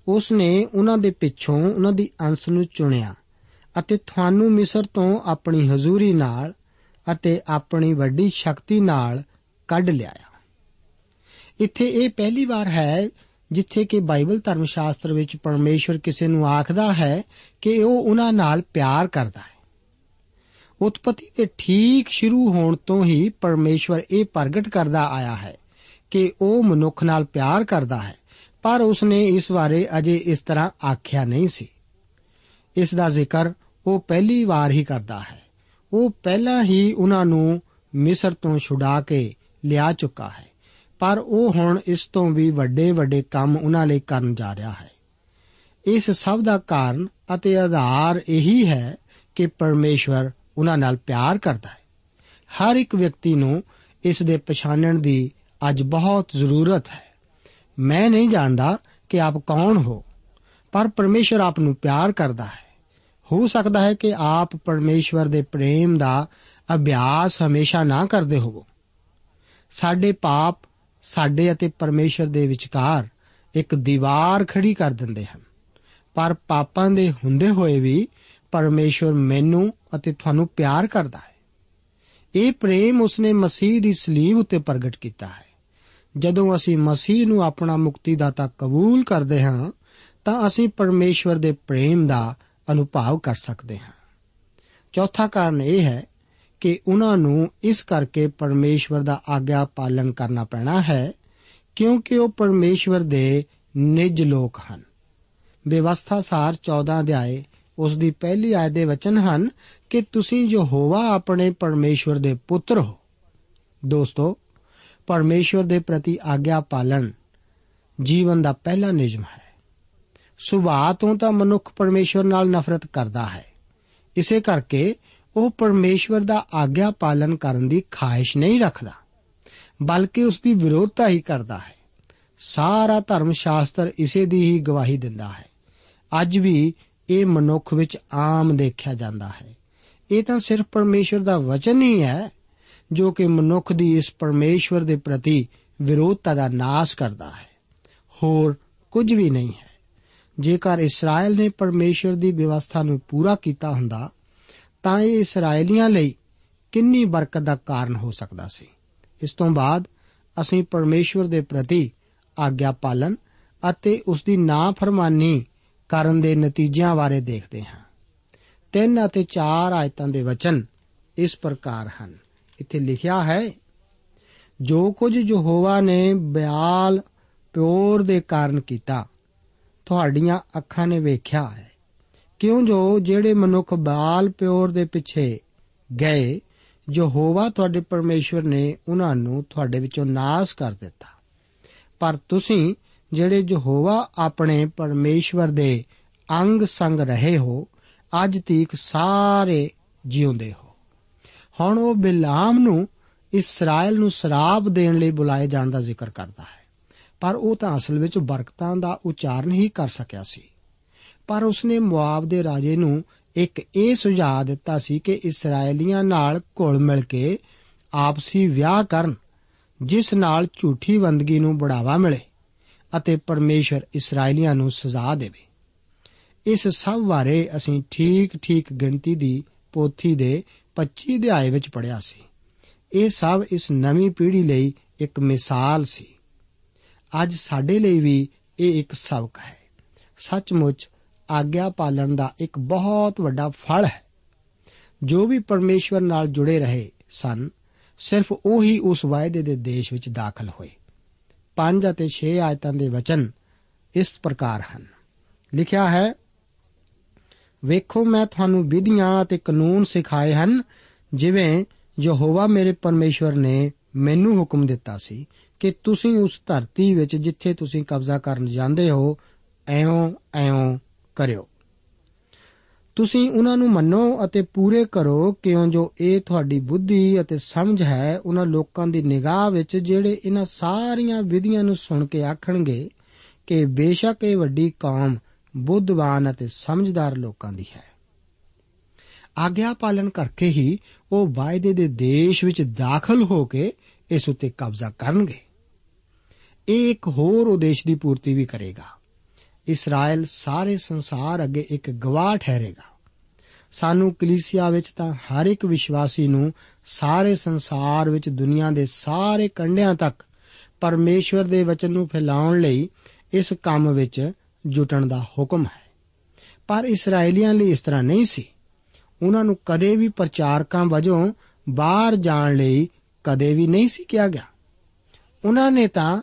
ਉਸ ਨੇ ਉਹਨਾਂ ਦੇ ਪਿੱਛੋਂ ਉਹਨਾਂ ਦੀ ਅੰਸ ਨੂੰ ਚੁਣਿਆ ਅਤੇ ਤੁਹਾਨੂੰ ਮਿਸਰ ਤੋਂ ਆਪਣੀ ਹਜ਼ੂਰੀ ਨਾਲ ਅਤੇ ਆਪਣੀ ਵੱਡੀ ਸ਼ਕਤੀ ਨਾਲ ਕੱਢ ਲਿਆਇਆ। ਇੱਥੇ ਇਹ ਪਹਿਲੀ ਵਾਰ ਹੈ ਜਿੱਥੇ ਕਿ ਬਾਈਬਲ ਧਰਮ ਸ਼ਾਸਤਰ ਵਿੱਚ ਪਰਮੇਸ਼ਵਰ ਕਿਸੇ ਨੂੰ ਆਖਦਾ ਹੈ ਕਿ ਉਹ ਉਹਨਾਂ ਨਾਲ ਪਿਆਰ ਕਰਦਾ ਹੈ। ਉਤਪਤੀ ਦੇ ਠੀਕ ਸ਼ੁਰੂ ਹੋਣ ਤੋਂ ਹੀ ਪਰਮੇਸ਼ਵਰ ਇਹ ਪ੍ਰਗਟ ਕਰਦਾ ਆਇਆ ਹੈ ਕਿ ਉਹ ਮਨੁੱਖ ਨਾਲ ਪਿਆਰ ਕਰਦਾ ਹੈ, ਪਰ ਉਸਨੇ ਇਸ ਬਾਰੇ ਅਜੇ ਇਸ ਤਰ੍ਹਾਂ ਆਖਿਆ ਨਹੀਂ ਸੀ। ਇਸ ਦਾ ਜ਼ਿਕਰ ਉਹ ਪਹਿਲੀ ਵਾਰ ਹੀ ਕਰਦਾ ਹੈ। ਉਹ ਪਹਿਲਾਂ ਹੀ ਉਹਨਾਂ ਨੂੰ ਮਿਸਰ ਤੋਂ ਛੁਡਾ ਕੇ ਲਿਆ ਚੁੱਕਾ ਹੈ। ਪਰ ਉਹ ਹੁਣ ਇਸ ਤੋਂ ਵੀ ਵੱਡੇ ਵੱਡੇ ਕੰਮ ਉਹਨਾਂ ਲਈ ਕਰਨ ਜਾ ਰਿਹਾ ਹੈ। ਇਸ ਸਭ ਦਾ ਕਾਰਨ ਅਤੇ ਆਧਾਰ ਇਹੀ ਹੈ ਕਿ ਪਰਮੇਸ਼ਵਰ ਉਹਨਾਂ ਨਾਲ ਪਿਆਰ ਕਰਦਾ ਹੈ। ਹਰ ਇੱਕ ਵਿਅਕਤੀ ਨੂੰ ਇਸ ਦੇ ਪਛਾਣਨ ਦੀ ਅੱਜ ਬਹੁਤ ਜ਼ਰੂਰਤ ਹੈ। ਮੈਂ ਨਹੀਂ ਜਾਣਦਾ ਕਿ ਆਪ ਕੌਣ ਹੋ, ਪਰ ਪਰਮੇਸ਼ਵਰ ਆਪ ਨੂੰ ਪਿਆਰ ਕਰਦਾ ਹੈ। ਹੋ ਸਕਦਾ ਹੈ ਕਿ ਆਪ ਪਰਮੇਸ਼ਵਰ ਦੇ ਪ੍ਰੇਮ ਦਾ ਅਭਿਆਸ ਹਮੇਸ਼ਾ ਨਾ ਕਰਦੇ ਹੋਵੋ। ਸਾਡੇ ਪਾਪ ਸਾਡੇ ਅਤੇ ਪਰਮੇਸ਼ਰ ਦੇ ਵਿਚਕਾਰ ਇੱਕ ਦੀਵਾਰ ਖੜੀ ਕਰ ਦਿੰਦੇ ਹਨ। ਪਰ ਪਾਪਾਂ ਦੇ ਹੁੰਦੇ ਹੋਏ ਵੀ ਪਰਮੇਸ਼ਰ ਮੈਨੂੰ ਅਤੇ ਤੁਹਾਨੂੰ ਪਿਆਰ ਕਰਦਾ ਹੈ। ਇਹ ਪ੍ਰੇਮ ਉਸਨੇ ਮਸੀਹ ਦੀ ਸਲੀਬ ਉੱਤੇ ਪ੍ਰਗਟ ਕੀਤਾ ਹੈ। ਜਦੋਂ ਅਸੀਂ ਮਸੀਹ ਨੂੰ ਆਪਣਾ ਮੁਕਤੀਦਾਤਾ ਕਬੂਲ ਕਰਦੇ ਹਾਂ, ਤਾਂ ਅਸੀਂ ਪਰਮੇਸ਼ਵਰ ਦੇ ਪ੍ਰੇਮ ਦਾ ਅਨੁਭਵ ਕਰ ਸਕਦੇ ਹਾਂ। ਚੌਥਾ ਕਾਰਨ ਇਹ ਹੈ ਕਿ ਉਹਨਾਂ ਨੂੰ ਇਸ ਕਰਕੇ ਪਰਮੇਸ਼ਵਰ ਦਾ ਆਗਿਆ ਪਾਲਨ ਕਰਨਾ ਪੈਣਾ ਹੈ, ਕਿਉਂਕਿ ਉਹ ਪਰਮੇਸ਼ਵਰ ਦੇ ਨਿਜ ਲੋਕ ਹਨ। ਵਿਵਸਥਾ ਸਾਰ 14 ਅਧਿਆਏ, ਉਸ ਦੀ ਪਹਿਲੀ ਆਇਤ ਦੇ ਵਚਨ ਹਨ ਕਿ ਤੁਸੀਂ ਯਹੋਵਾ ਆਪਣੇ ਪਰਮੇਸ਼ਵਰ ਦੇ ਪੁੱਤਰ ਹੋ। ਦੋਸਤੋ, ਪਰਮੇਸ਼ਵਰ ਦੇ ਪ੍ਰਤੀ ਆਗਿਆ ਪਾਲਨ ਜੀਵਨ ਦਾ ਪਹਿਲਾ ਨਿਯਮ ਹੈ। ਸੁਭਾਅ ਤੋਂ ਤਾਂ ਮਨੁੱਖ ਪਰਮੇਸ਼ਵਰ ਨਾਲ ਨਫ਼ਰਤ ਕਰਦਾ ਹੈ। ਇਸੇ ਕਰਕੇ ਉਹ ਪਰਮੇਸ਼ਵਰ ਦਾ ਆਗਿਆ ਪਾਲਨ ਕਰਨ ਦੀ ਖਾਹਿਸ਼ ਨਹੀਂ ਰੱਖਦਾ, ਬਲਕਿ ਉਸ ਦੀ ਵਿਰੋਧਤਾ ਹੀ ਕਰਦਾ ਹੈ। ਸਾਰਾ ਧਰਮ ਸ਼ਾਸਤਰ ਇਸੇ ਦੀ ਹੀ ਗਵਾਹੀ ਦਿੰਦਾ ਹੈ। ਅੱਜ ਵੀ ਇਹ ਮਨੁੱਖ ਵਿੱਚ ਆਮ ਦੇਖਿਆ ਜਾਂਦਾ ਹੈ। ਇਹ ਤਾਂ ਸਿਰਫ ਪਰਮੇਸ਼ਵਰ ਦਾ ਵਚਨ ਹੀ ਹੈ, ਜੋ ਕਿ ਮਨੁੱਖ ਦੀ ਇਸ ਪਰਮੇਸ਼ਵਰ ਦੇ ਪ੍ਰਤੀ ਵਿਰੋਧਤਾ ਦਾ ਨਾਸ਼ ਕਰਦਾ ਹੈ। ਹੋਰ ਕੁਝ ਵੀ ਨਹੀਂ ਹੈ। ਜੇਕਰ ਇਸਰਾਇਲ ਨੇ ਪਰਮੇਸ਼ਵਰ ਦੀ ਵਿਵਸਥਾ ਨੂੰ ਪੂਰਾ ਕੀਤਾ ਹੁੰਦਾ ਤਾਂ ਇਹ ਇਸرائیਲੀਆਂ ਲਈ ਕਿੰਨੀ ਬਰਕਤ ਦਾ ਕਾਰਨ ਹੋ ਸਕਦਾ ਸੀ। ਇਸ ਤੋਂ ਬਾਅਦ ਅਸੀਂ ਪਰਮੇਸ਼ਵਰ ਦੇ ਪ੍ਰਤੀ ਆਗਿਆ ਪਾਲਨ ਅਤੇ ਉਸ ਦੀ ਨਾਫਰਮਾਨੀ ਕਰਨ ਦੇ ਨਤੀਜਿਆਂ ਬਾਰੇ ਦੇਖਦੇ ਹਾਂ। 3 ਅਤੇ 4 ਆਇਤਾਂ ਦੇ ਵਚਨ ਇਸ ਪ੍ਰਕਾਰ ਹਨ। ਇੱਥੇ ਲਿਖਿਆ ਹੈ, ਜੋ ਕੁਝ ਯਹੋਵਾ ਨੇ ਬਿਆਲ ਪਿਓਰ ਦੇ ਕਾਰਨ ਕੀਤਾ, ਤੁਹਾਡੀਆਂ ਅੱਖਾਂ ਨੇ ਵੇਖਿਆ ਹੈ। ਕਿਉਂ ਜੋ ਜਿਹੜੇ ਮਨੁੱਖ ਬਾਲ ਪਿਓਰ ਦੇ ਪਿੱਛੇ ਗਏ, ਯਹੋਵਾ ਤੁਹਾਡੇ ਪਰਮੇਸ਼ਵਰ ਨੇ ਉਹਨਾਂ ਨੂੰ ਤੁਹਾਡੇ ਵਿੱਚੋਂ ਨਾਸ ਕਰ ਦਿੱਤਾ। ਪਰ ਤੁਸੀਂ ਜਿਹੜੇ ਯਹੋਵਾ ਆਪਣੇ ਪਰਮੇਸ਼ਵਰ ਦੇ ਅੰਗ ਸੰਗ ਰਹੇ ਹੋ, ਅੱਜ ਤੀਕ ਸਾਰੇ ਜਿਉਂਦੇ ਹੋ। ਹੁਣ ਉਹ ਬਿਲਾਮ ਨੂੰ ਇਸਰਾਇਲ ਨੂੰ ਸਰਾਪ ਦੇਣ ਲਈ ਬੁਲਾਏ ਜਾਣ ਦਾ ਜ਼ਿਕਰ ਕਰਦਾ ਹੈ। ਪਰ ਉਹ ਤਾਂ ਅਸਲ ਵਿੱਚ ਬਰਕਤਾਂ ਦਾ ਉਚਾਰਨ ਹੀ ਕਰ ਸਕਿਆ ਸੀ। ਪਰ ਉਸਨੇ ਮੁਆਬ ਦੇ ਰਾਜੇ ਨੂੰ ਇੱਕ ਇਹ ਸੁਝਾਅ ਦਿੱਤਾ ਸੀ ਕਿ ਇਸرائیਲੀਆਂ ਨਾਲ ਘੁਲ ਮਿਲ ਕੇ ਆਪਸੀ ਵਿਆਹ ਕਰਨ, ਜਿਸ ਨਾਲ ਝੂਠੀ ਬੰਦਗੀ ਨੂੰ ਬੜਾਵਾ ਮਿਲੇ ਅਤੇ ਪਰਮੇਸ਼ਰ ਇਸرائیਲੀਆਂ ਨੂੰ ਸਜ਼ਾ ਦੇਵੇ। ਇਸ ਸਭ ਬਾਰੇ ਅਸੀਂ ਠੀਕ-ਠੀਕ ਗਿਣਤੀ ਦੀ ਪੋਥੀ ਦੇ 25 ਅਧਿਆਏ ਵਿੱਚ ਪੜਿਆ ਸੀ। ਇਹ ਸਭ ਇਸ ਨਵੀਂ ਪੀੜ੍ਹੀ ਲਈ ਇੱਕ ਮਿਸਾਲ ਸੀ। ਅੱਜ ਸਾਡੇ ਲਈ ਵੀ ਇਹ ਇੱਕ ਸਬਕ ਹੈ। ਸੱਚਮੁੱਚ ਆਗਿਆ ਪਾਲਣ ਦਾ ਇੱਕ ਬਹੁਤ ਵੱਡਾ ਫਲ ਹੈ। ਜੋ ਵੀ ਪਰਮੇਸ਼ਵਰ ਨਾਲ ਜੁੜੇ ਰਹੇ ਸਨ, ਸਿਰਫ ਉਹੀ ਉਸ ਵਾਅਦੇ ਦੇ ਦੇਸ਼ ਵਿੱਚ ਦਾਖਲ ਹੋਏ। 5 ਅਤੇ 6 ਆਇਤਾਂ ਦੇ ਵਚਨ ਇਸ ਪ੍ਰਕਾਰ ਹਨ। ਲਿਖਿਆ ਹੈ, ਵੇਖੋ, ਮੈਂ ਤੁਹਾਨੂੰ ਵਿਧੀਆਂ ਅਤੇ ਕਾਨੂੰਨ ਸਿਖਾਏ ਹਨ, ਜਿਵੇਂ ਯਹੋਵਾ ਮੇਰੇ ਪਰਮੇਸ਼ਵਰ ਨੇ ਮੈਨੂੰ ਹੁਕਮ ਦਿੱਤਾ ਸੀ ਕਿ ਤੁਸੀਂ ਉਸ ਧਰਤੀ ਵਿੱਚ ਜਿੱਥੇ ਤੁਸੀਂ ਕਬਜ਼ਾ ਕਰਨ ਜਾਂਦੇ ਹੋ, ਐਉਂ ਐਉਂ ਕਰਿਓ। ਤੁਸੀਂ ਉਹਨਾਂ ਨੂੰ ਮੰਨੋ ਅਤੇ ਪੂਰੇ ਕਰੋ ਕਿਉਂ ਜੋ ਇਹ ਤੁਹਾਡੀ ਬੁੱਧੀ ਅਤੇ ਸਮਝ ਹੈ, ਉਹਨਾਂ ਲੋਕਾਂ ਦੀ ਨਿਗਾਹ ਵਿੱਚ ਜਿਹੜੇ ਇਹਨਾਂ ਸਾਰੀਆਂ ਵਿਧੀਆਂ ਨੂੰ ਸੁਣ ਕੇ ਆਖਣਗੇ ਕਿ ਬੇਸ਼ੱਕ ਇਹ ਵੱਡੀ ਕੌਮ ਬੁੱਧਵਾਨ ਅਤੇ ਸਮਝਦਾਰ ਲੋਕਾਂ ਦੀ ਹੈ। ਆਗਿਆ ਪਾਲਨ ਕਰਕੇ ਹੀ ਉਹ ਵਾਅਦੇ ਦੇ ਦੇਸ਼ ਵਿੱਚ ਦਾਖਲ ਹੋ ਕੇ ਇਸ ਉੱਤੇ ਕਬਜ਼ਾ ਕਰਨਗੇ। ਇਹ ਇੱਕ ਹੋਰ ਉਦੇਸ਼ ਦੀ ਪੂਰਤੀ ਵੀ ਕਰੇਗਾ। ਇਸਰਾਇਲ ਸਾਰੇ ਸੰਸਾਰ ਅੱਗੇ ਇੱਕ ਗਵਾਹ ਠਹਿਰੇਗਾ। ਸਾਨੂੰ ਕਲੀਸਿਆ ਵਿੱਚ ਤਾਂ ਹਰ ਇੱਕ ਵਿਸ਼ਵਾਸੀ ਨੂੰ ਸਾਰੇ ਸੰਸਾਰ ਵਿੱਚ ਦੁਨੀਆ ਦੇ ਸਾਰੇ ਕੰਢਿਆਂ ਤੱਕ ਪਰਮੇਸ਼ਵਰ ਦੇ ਵਚਨ ਨੂੰ ਫੈਲਾਉਣ ਲਈ ਇਸ ਕੰਮ ਵਿੱਚ ਜੁਟਣ ਦਾ ਹੁਕਮ ਹੈ। ਪਰ ਇਸرائیਲੀਆਂ ਲਈ ਇਸ ਤਰ੍ਹਾਂ ਨਹੀਂ ਸੀ। ਉਹਨਾਂ ਨੂੰ ਕਦੇ ਵੀ ਪ੍ਰਚਾਰਕਾਂ ਵਜੋਂ ਬਾਹਰ ਜਾਣ ਲਈ ਕਦੇ ਵੀ ਨਹੀਂ ਸੀ ਕਿਹਾ ਗਿਆ। ਉਹਨਾਂ ਨੇ ਤਾਂ